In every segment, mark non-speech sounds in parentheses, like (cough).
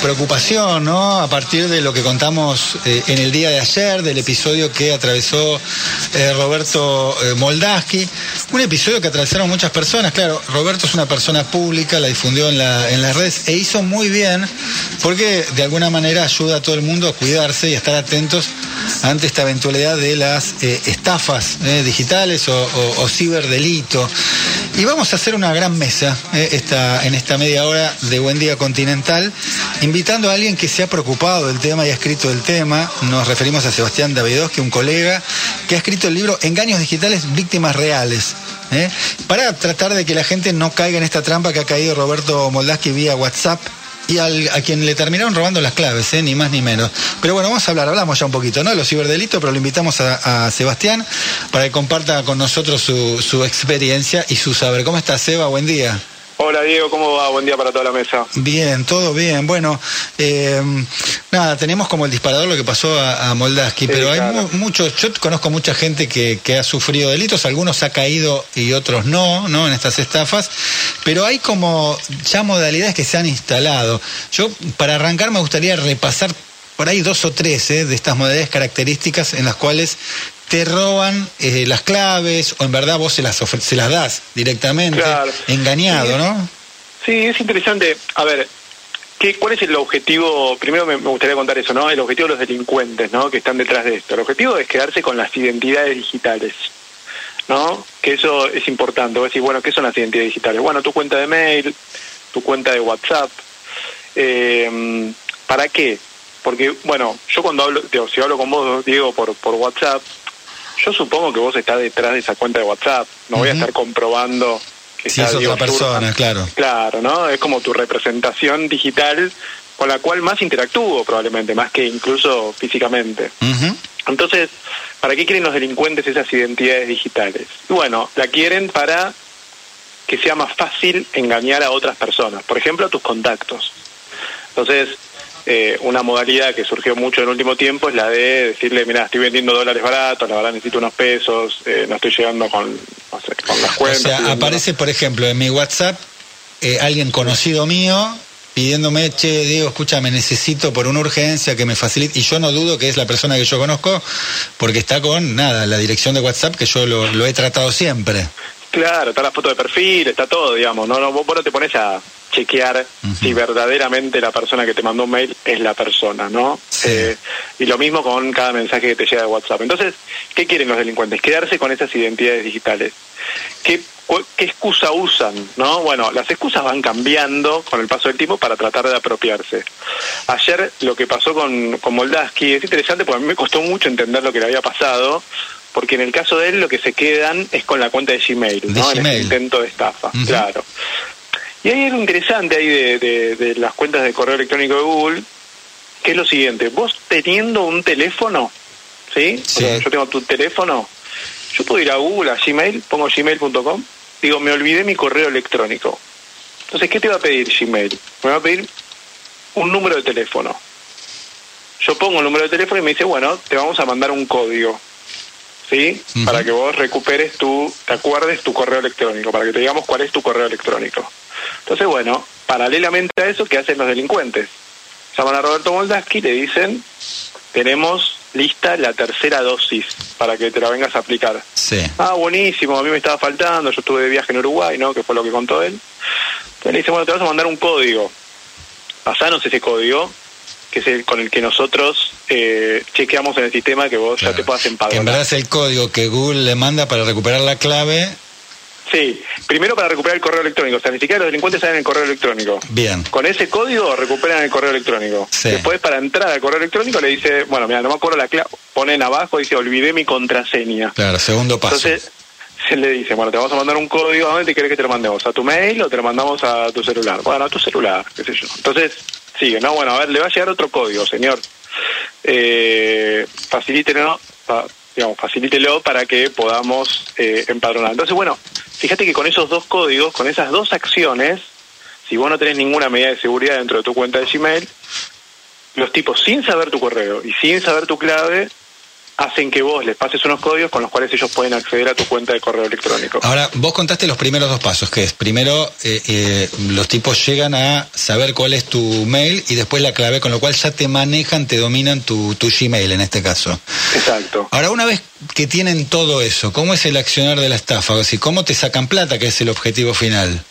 preocupación, ¿no? A partir de lo que contamos eh, en el día de ayer, del episodio que atravesó eh, Roberto eh, Moldaski. Un episodio que atravesaron muchas personas. Claro, Roberto es una persona pública, la difundió en, la, las redes e hizo muy bien porque de alguna manera ayuda a todo el mundo a cuidarse y a estar atentos ante esta eventualidad de las estafas digitales o, o, ciberdelito. Y vamos a hacer una gran mesa esta, en esta media hora de Buen Día Continental invitando a alguien que se ha preocupado del tema y ha escrito el tema. Nos referimos a Sebastián Davidovsky, un colega que ha escrito el libro Engaños Digitales, Víctimas Reales. ¿eh? Para tratar de que la gente no caiga en esta trampa que ha caído Roberto Moldaski vía WhatsApp y a quien le terminaron robando las claves, ¿eh? ni más ni menos. Pero bueno, vamos a hablar, hablamos ya un poquito, ¿no? De los ciberdelitos, pero lo invitamos a, Sebastián para que comparta con nosotros su, su experiencia y su saber. ¿Cómo está, Seba? Buen día. Hola Diego, ¿cómo va? Buen día para toda la mesa. Bien, todo bien. Bueno, eh, nada, tenemos como el disparador lo que pasó a, Moldaski, pero hay muchos, yo conozco mucha gente que, ha sufrido delitos, algunos ha caído y otros no, ¿no? En estas estafas, pero hay como ya modalidades que se han instalado. Yo, para arrancar, me gustaría repasar por ahí dos o tres ¿eh? de estas modalidades características en las cuales te roban eh, las claves o en verdad vos se las, se las das directamente, engañado, ¿no? Sí, es interesante. A ver, ¿qué, ¿cuál es el objetivo? Primero me, gustaría contar eso, ¿no? El objetivo de los delincuentes, ¿no? Que están detrás de esto. El objetivo es quedarse con las identidades digitales. ¿no? Que eso es importante. Vos decís, bueno, ¿qué son las identidades digitales? Bueno, tu cuenta de mail, tu cuenta de WhatsApp. Eh, ¿Para qué? Porque, bueno, yo cuando hablo, si hablo con vos, Diego, por, por WhatsApp, yo supongo que vos estás detrás de esa cuenta de WhatsApp. No voy a estar comprobando que sí, es otra persona, claro. Claro, ¿no? Es como tu representación digital con la cual más interactúo probablemente, más que incluso físicamente. Entonces, ¿para qué quieren los delincuentes esas identidades digitales? Bueno, la quieren para que sea más fácil engañar a otras personas, por ejemplo, a tus contactos. Entonces, eh, una modalidad que surgió mucho en el último tiempo es la de decirle, mira, estoy vendiendo dólares baratos, la verdad necesito unos pesos, eh, no estoy llegando con, las cuentas. O sea, aparece, por ejemplo, en mi WhatsApp eh, alguien conocido mío pidiéndome, che, Diego, escúchame, necesito por una urgencia que me facilite, y yo no dudo que es la persona que yo conozco, porque está con, nada, la dirección de WhatsApp que yo lo, he tratado siempre. Claro, está la foto de perfil, está todo, digamos, no, no vos no te pones a chequear si verdaderamente la persona que te mandó un mail es la persona, ¿no? Eh, y lo mismo con cada mensaje que te llega de WhatsApp. Entonces, ¿qué quieren los delincuentes? Quedarse con esas identidades digitales. ¿Qué, qué excusa usan? ¿no? Bueno, las excusas van cambiando con el paso del tiempo para tratar de apropiarse. Ayer lo que pasó con, con Moldaski es interesante porque a mí me costó mucho entender lo que le había pasado porque en el caso de él lo que se quedan es con la cuenta de Gmail, ¿no? En el intento de estafa, claro. Y hay algo interesante ahí de, las cuentas de correo electrónico de Google, que es lo siguiente, vos teniendo un teléfono, ¿sí? yo tengo tu teléfono, yo puedo ir a Google, a Gmail, pongo gmail.com, digo, me olvidé mi correo electrónico. Entonces, ¿qué te va a pedir Gmail? Me va a pedir un número de teléfono. Yo pongo el número de teléfono y me dice, bueno, te vamos a mandar un código. ¿Sí? Para que vos recuperes tu, te acuerdes tu correo electrónico, para que te digamos cuál es tu correo electrónico. Entonces, bueno, paralelamente a eso, ¿qué hacen los delincuentes? Llaman a Roberto Moldaski y le dicen, tenemos lista la tercera dosis para que te la vengas a aplicar. Sí. Ah, buenísimo, a mí me estaba faltando, yo estuve de viaje en Uruguay, ¿no? Que fue lo que contó él. Entonces le dice, bueno, te vas a mandar un código. Pasanos ese código, que es el con el que nosotros eh, chequeamos en el sistema que vos ya te puedas empadronar. En verdad es el código que Google le manda para recuperar la clave Sí, primero para recuperar el correo electrónico. O sea, ni siquiera los delincuentes saben el correo electrónico. Bien. Con ese código recuperan el correo electrónico. Sí. Después, para entrar al correo electrónico, le dice, bueno, mira, no me acuerdo la clave. Ponen abajo, dice, olvidé mi contraseña. Claro, segundo paso. Entonces, se le dice, bueno, te vamos a mandar un código, ¿a dónde te querés que te lo mandemos? ¿A tu mail o te lo mandamos a tu celular? Bueno, a tu celular, qué sé yo. Entonces, sigue, ¿no? Bueno, a ver, le va a llegar otro código, señor. Eh, facilítelo, digamos, facilítelo para que podamos eh, empadronar. Entonces, bueno, Fíjate que con esos dos códigos, con esas dos acciones, si vos no tenés ninguna medida de seguridad dentro de tu cuenta de Gmail, los tipos sin saber tu correo y sin saber tu clave hacen que vos les pases unos códigos con los cuales ellos pueden acceder a tu cuenta de correo electrónico. Ahora, vos contaste los primeros dos pasos, que es, primero, eh, eh, los tipos llegan a saber cuál es tu mail y después la clave, con lo cual ya te manejan, te dominan tu, tu Gmail en este caso. Exacto. Ahora, una vez que tienen todo eso, ¿cómo es el accionar de la estafa? O sea, ¿cómo te sacan plata, que es el objetivo final?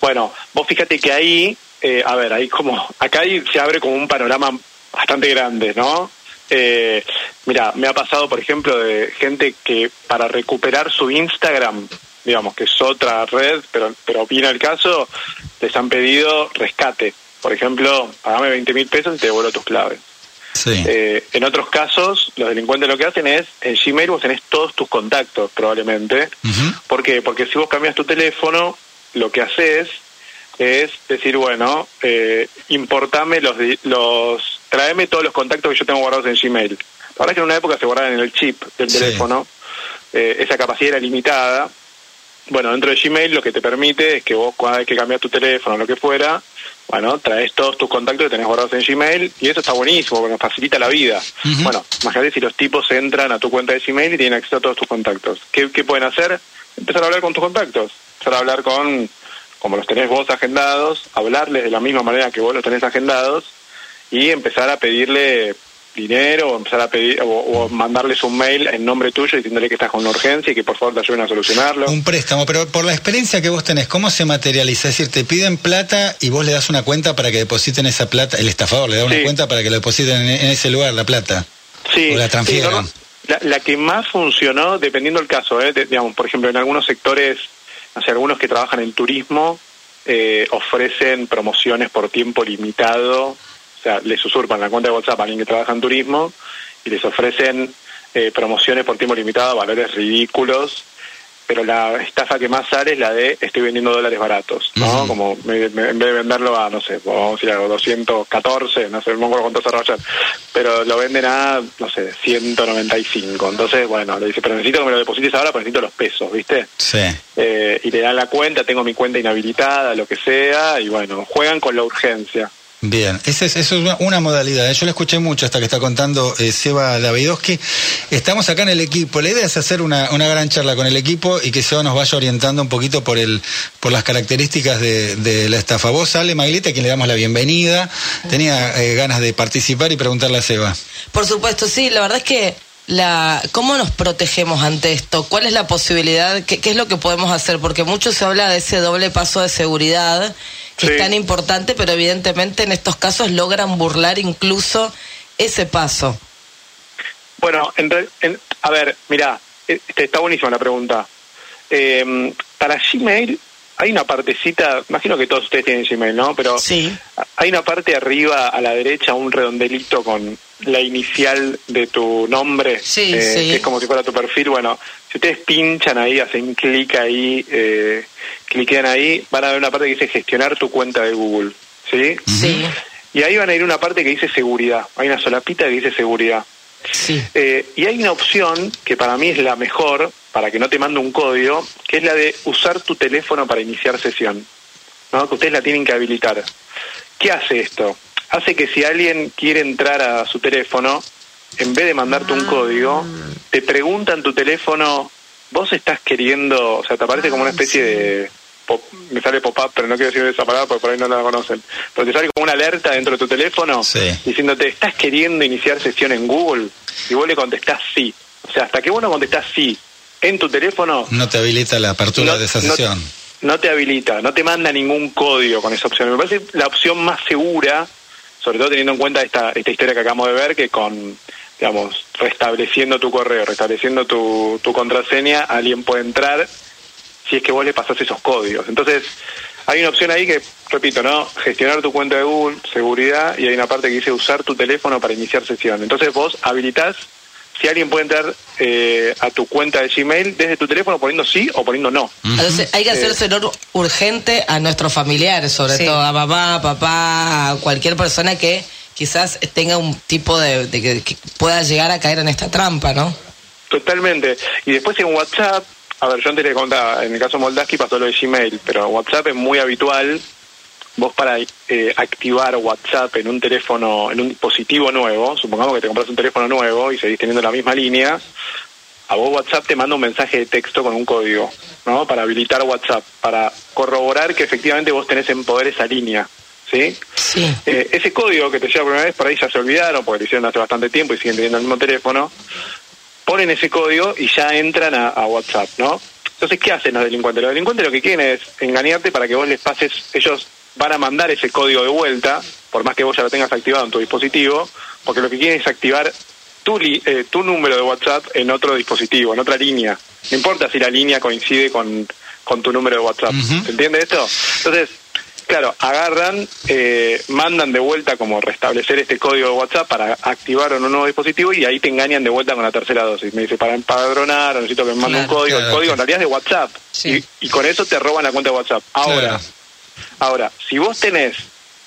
Bueno, vos fíjate que ahí, eh, a ver, ahí como, acá ahí se abre como un panorama bastante grande, ¿no? Eh, mira, me ha pasado, por ejemplo, de gente que para recuperar su Instagram, digamos que es otra red, pero, pero viene el caso, les han pedido rescate. Por ejemplo, pagame 20 mil pesos y te devuelvo tus claves. Sí. Eh, en otros casos, los delincuentes lo que hacen es, en Gmail vos tenés todos tus contactos, probablemente. Ujú. ¿Por qué? Porque si vos cambias tu teléfono, lo que haces es decir, bueno, eh, importame los, los, traeme todos los contactos que yo tengo guardados en Gmail. La verdad es que en una época se guardaban en el chip del Sí. teléfono, eh, esa capacidad era limitada. Bueno, dentro de Gmail lo que te permite es que vos cada vez que cambias tu teléfono o lo que fuera, bueno, traes todos tus contactos que tenés guardados en Gmail y eso está buenísimo porque nos facilita la vida. Bueno, imagínate si los tipos entran a tu cuenta de Gmail y tienen acceso a todos tus contactos. ¿Qué, qué pueden hacer? Empezar a hablar con tus contactos. Empezar a hablar con, como los tenés vos agendados, hablarles de la misma manera que vos los tenés agendados y empezar a pedirle dinero o empezar a pedir o, o mandarles un mail en nombre tuyo diciéndole que estás con una urgencia y que por favor te ayuden a solucionarlo. Un préstamo, pero por la experiencia que vos tenés, ¿cómo se materializa? Es decir, te piden plata y vos le das una cuenta para que depositen esa plata, el estafador le da una Sí. cuenta para que lo depositen en, en ese lugar, la plata. Sí, o la transfieran. sí, no, la, la que más funcionó, dependiendo del caso, ¿eh? de- digamos, por ejemplo, en algunos sectores, sea, algunos que trabajan en turismo, eh, ofrecen promociones por tiempo limitado, o sea, les usurpan la cuenta de WhatsApp a alguien que trabaja en turismo y les ofrecen eh, promociones por tiempo limitado valores ridículos, pero la estafa que más sale es la de estoy vendiendo dólares baratos, ¿no? Como me- me- en vez de venderlo a, no sé, vamos a decir algo, 214, no sé, no me acuerdo cuánto cerró ayer, pero lo venden a, no sé, 195. Entonces, bueno, le dice, pero necesito que me lo deposites ahora, porque necesito los pesos, ¿viste? Sí. Eh, y le dan la cuenta, tengo mi cuenta inhabilitada, lo que sea, y bueno, juegan con la urgencia. Bien, esa es, eso es una, modalidad. ¿eh? Yo la escuché mucho hasta que está contando eh, Seba Davidowski. Estamos acá en el equipo. La idea es hacer una, gran charla con el equipo y que Seba nos vaya orientando un poquito por el por las características de, de la estafa. Vos, Ale Maglita, a quien le damos la bienvenida, tenía eh, ganas de participar y preguntarle a Seba. Por supuesto, sí, la verdad es que la cómo nos protegemos ante esto, cuál es la posibilidad, qué, qué es lo que podemos hacer, porque mucho se habla de ese doble paso de seguridad que Sí. es tan importante, pero evidentemente en estos casos logran burlar incluso ese paso. Bueno, en en- a ver, mira, está buenísima la pregunta. Eh, para Gmail hay una partecita, imagino que todos ustedes tienen Gmail, ¿no? Pero Sí. hay una parte arriba a la derecha, un redondelito con la inicial de tu nombre, Sí, eh, sí. que es como si fuera tu perfil. Bueno, si ustedes pinchan ahí, hacen clic ahí, eh, cliquean ahí, van a ver una parte que dice gestionar tu cuenta de Google, ¿sí? Sí, Y ahí van a ir una parte que dice seguridad. Hay una solapita que dice seguridad. Sí. Eh, y hay una opción que para mí es la mejor, para que no te mande un código, que es la de usar tu teléfono para iniciar sesión. ¿no? Que ustedes la tienen que habilitar. ¿Qué hace esto? Hace que si alguien quiere entrar a su teléfono, en vez de mandarte un código, te pregunta en tu teléfono, vos estás queriendo, o sea, te aparece como una especie de... pop- me sale pop-up, pero no quiero decir esa palabra porque por ahí no la conocen. Pero te sale como una alerta dentro de tu teléfono Sí. diciéndote, ¿estás queriendo iniciar sesión en Google? Y vos le contestás sí. O sea, hasta que vos no contestás sí en tu teléfono, No te habilita la apertura no, de esa no- sesión. no te habilita, no te manda ningún código con esa opción. Me parece la opción más segura, sobre todo teniendo en cuenta esta, esta historia que acabamos de ver, que con, digamos, restableciendo tu correo, restableciendo tu, tu contraseña, alguien puede entrar si es que vos le pasás esos códigos. Entonces, hay una opción ahí que, repito, ¿no? Gestionar tu cuenta de Google, seguridad, y hay una parte que dice usar tu teléfono para iniciar sesión. Entonces vos habilitás si alguien puede entrar eh, a tu cuenta de Gmail desde tu teléfono poniendo sí o poniendo no. Entonces hay que Eh, hacerse urgente a nuestros familiares, sobre Sí. todo a mamá, papá, a cualquier persona que quizás tenga un tipo de, de que, que pueda llegar a caer en esta trampa, ¿no? Totalmente. Y después en WhatsApp, a ver, yo antes le contaba, en el caso de Moldaski pasó lo de Gmail, pero WhatsApp es muy habitual vos para eh, activar WhatsApp en un teléfono, en un dispositivo nuevo, supongamos que te compras un teléfono nuevo y seguís teniendo la misma línea, a vos WhatsApp te manda un mensaje de texto con un código, ¿no? Para habilitar WhatsApp, para corroborar que efectivamente vos tenés en poder esa línea, ¿sí? Sí. Eh, ese código que te llega por primera vez, por ahí ya se olvidaron, porque lo hicieron hace bastante tiempo y siguen teniendo el mismo teléfono, ponen ese código y ya entran a, a WhatsApp, ¿no? Entonces, ¿qué hacen los delincuentes? Los delincuentes lo que quieren es engañarte para que vos les pases, ellos van a mandar ese código de vuelta, por más que vos ya lo tengas activado en tu dispositivo, porque lo que quieren es activar tu, li- eh, tu número de WhatsApp en otro dispositivo, en otra línea. No importa si la línea coincide con, con tu número de WhatsApp. ¿Se entiende esto? Entonces, claro, agarran, eh, mandan de vuelta como restablecer este código de WhatsApp para activar en un nuevo dispositivo y ahí te engañan de vuelta con la tercera dosis. Me dice, para empadronar, necesito que me mande un código. claro, el código en realidad es de WhatsApp. Sí. Y, y con eso te roban la cuenta de WhatsApp. Ahora, Claro. ahora, si vos tenés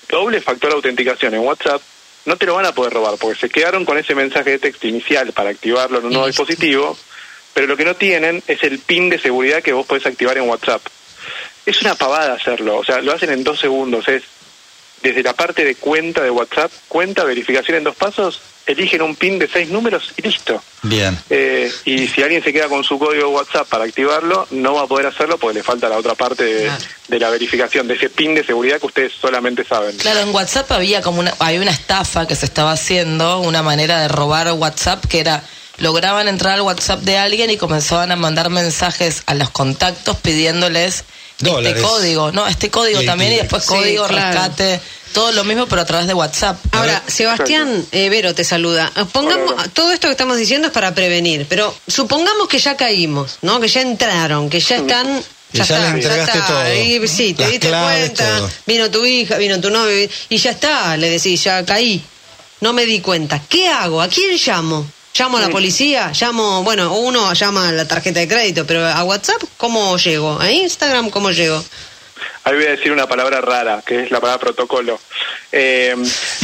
doble factor de autenticación en WhatsApp, no te lo van a poder robar, porque se quedaron con ese mensaje de texto inicial para activarlo en un nuevo dispositivo, pero lo que no tienen es el PIN de seguridad que vos podés activar en WhatsApp. Es una pavada hacerlo, o sea, lo hacen en dos segundos, es desde la parte de cuenta de WhatsApp, cuenta, verificación en dos pasos, eligen un PIN de seis números y listo. Bien. Eh, y si alguien se queda con su código de WhatsApp para activarlo, no va a poder hacerlo porque le falta la otra parte de, Claro. de la verificación, de ese PIN de seguridad que ustedes solamente saben. Claro, en WhatsApp había como una, había una estafa que se estaba haciendo, una manera de robar WhatsApp que era lograban entrar al WhatsApp de alguien y comenzaban a mandar mensajes a los contactos pidiéndoles Dólares. este código, no, este código Y- también y y- después Sí, código, claro. rescate, todo lo mismo pero a través de WhatsApp. Ahora, Sebastián eh, Vero te saluda. Eh, Pongamos, Hola, todo esto que estamos diciendo es para prevenir, pero supongamos que ya caímos, ¿no? Que ya entraron, que ya están. Y ya le entregaste todo. Ahí, sí, te Las diste cuenta, todo. vino tu hija, vino tu novio, y ya está, le decís, ya caí. No me di cuenta. ¿Qué hago? ¿A quién llamo? ¿Llamo a la policía? ¿Llamo, bueno, uno llama a la tarjeta de crédito, pero a WhatsApp, ¿cómo llego? ¿A Instagram, cómo llego? Ahí voy a decir una palabra rara, que es la palabra protocolo. Eh,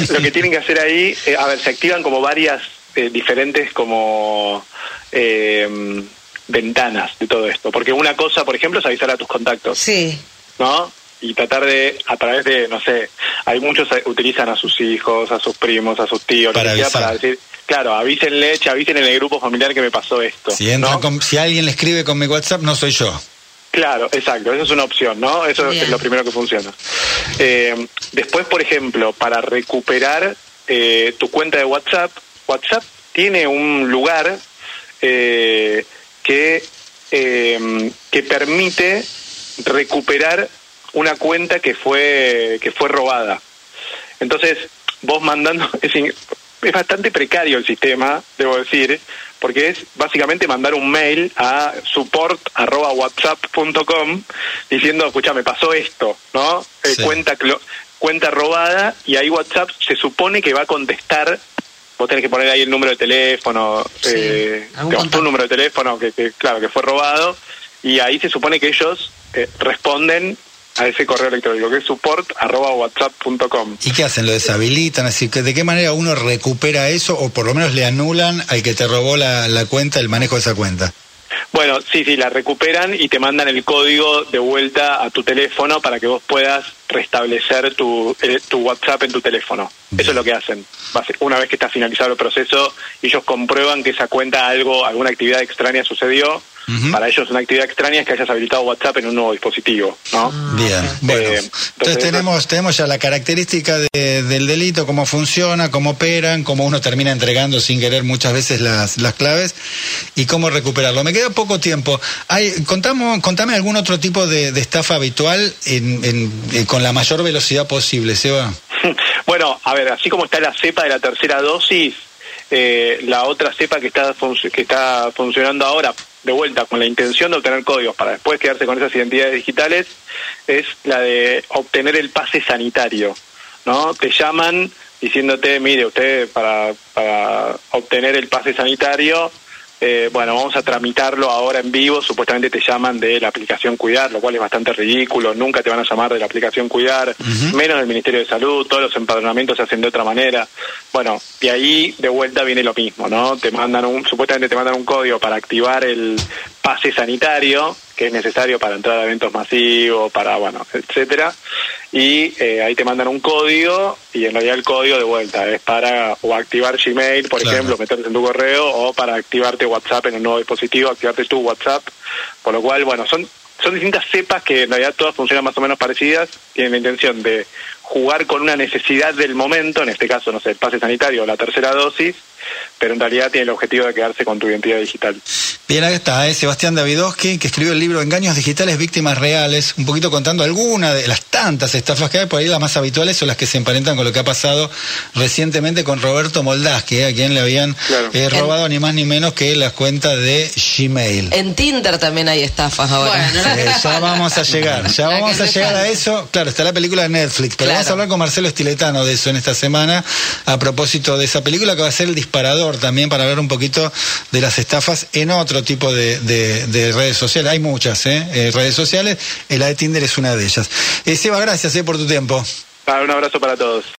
lo que tienen que hacer ahí, eh, a ver, se activan como varias eh, diferentes como eh, ventanas de todo esto. Porque una cosa, por ejemplo, es avisar a tus contactos. Sí. ¿no? Y tratar de, a través de, no sé, hay muchos que utilizan a sus hijos, a sus primos, a sus tíos, Para lo que sea, avisar. para decir, claro, avísenle, avisen en el grupo familiar que me pasó esto. Si, entra ¿no? con- si alguien le escribe con mi WhatsApp, no soy yo. Claro, exacto, eso es una opción, ¿no? Eso Bien. es lo primero que funciona. Eh, después, por ejemplo, para recuperar eh, tu cuenta de WhatsApp, WhatsApp tiene un lugar eh, que, eh, que permite recuperar una cuenta que fue, que fue robada. Entonces, vos mandando, (laughs) es, es bastante precario el sistema, debo decir, porque es básicamente mandar un mail a support.whatsapp.com diciendo, escucha, me pasó esto, ¿no? Eh, Sí. cuenta, clo- cuenta robada, y ahí WhatsApp se supone que va a contestar. Vos tenés que poner ahí el número de teléfono, Sí, eh, algún digamos, tu contacto. número de teléfono, que, que, claro, que fue robado, y ahí se supone que ellos eh, responden a ese correo electrónico, que es support.whatsapp.com. ¿Y qué hacen? ¿Lo deshabilitan? Así que, ¿de qué manera uno recupera eso o por lo menos le anulan al que te robó la, la cuenta, el manejo de esa cuenta? Bueno, sí, sí, la recuperan y te mandan el código de vuelta a tu teléfono para que vos puedas restablecer tu, eh, tu WhatsApp en tu teléfono. Bien. Eso es lo que hacen. Una vez que está finalizado el proceso, ellos comprueban que esa cuenta algo, alguna actividad extraña sucedió. Para ellos una actividad extraña es que hayas habilitado WhatsApp en un nuevo dispositivo, ¿no? Bien, bueno. Eh, entonces entonces, tenemos, tenemos ya la característica de- del delito, cómo funciona, cómo operan, cómo uno termina entregando sin querer muchas veces las, las claves y cómo recuperarlo. Me queda poco tiempo. Hay, contamos, contame algún otro tipo de, de estafa habitual en- en- eh, con la mayor velocidad posible, Seba. (laughs) Bueno, a ver, así como está la cepa de la tercera dosis, eh, la otra cepa que está, func- que está funcionando ahora, de vuelta, con la intención de obtener códigos para después quedarse con esas identidades digitales, es la de obtener el pase sanitario, ¿no? Te llaman diciéndote, mire, usted para, para obtener el pase sanitario, eh, bueno, vamos a tramitarlo ahora en vivo, supuestamente te llaman de la aplicación Cuidar, lo cual es bastante ridículo, nunca te van a llamar de la aplicación Cuidar, menos del Ministerio de Salud, todos los empadronamientos se hacen de otra manera. Bueno, y ahí de vuelta viene lo mismo, ¿no? Te mandan un, supuestamente te mandan un código para activar el pase sanitario que es necesario para entrar a eventos masivos, para, bueno, etcétera. Y eh, ahí te mandan un código y en realidad el código de vuelta es para o activar Gmail, por ejemplo, meterte en tu correo o para activarte WhatsApp en un nuevo dispositivo, activarte tu WhatsApp. Por lo cual, bueno, son son distintas cepas que en realidad todas funcionan más o menos parecidas, tienen la intención de jugar con una necesidad del momento, en este caso, no sé, el pase sanitario o la tercera dosis, pero en realidad tiene el objetivo de quedarse con tu identidad digital. Bien, ahí está, ¿eh? Sebastián Davidowski, que escribió el libro Engaños Digitales, Víctimas Reales, un poquito contando algunas de las tantas estafas que hay, por ahí las más habituales son las que se emparentan con lo que ha pasado recientemente con Roberto Moldaski, ¿eh? a quien le habían eh, robado ni más ni menos que las cuentas de Gmail. En Tinder también hay estafas ahora. ya vamos a llegar, ya vamos a llegar a eso. Claro, está la película de Netflix, pero vamos a hablar con Marcelo Estiletano de eso en esta semana, a propósito de esa película que va a ser el disparador también para hablar un poquito de las estafas en otro tipo de, redes sociales. Hay muchas ¿eh? ¿eh? redes sociales, la de Tinder es una de ellas. Eh, Seba, gracias eh, por tu tiempo. un abrazo para todos.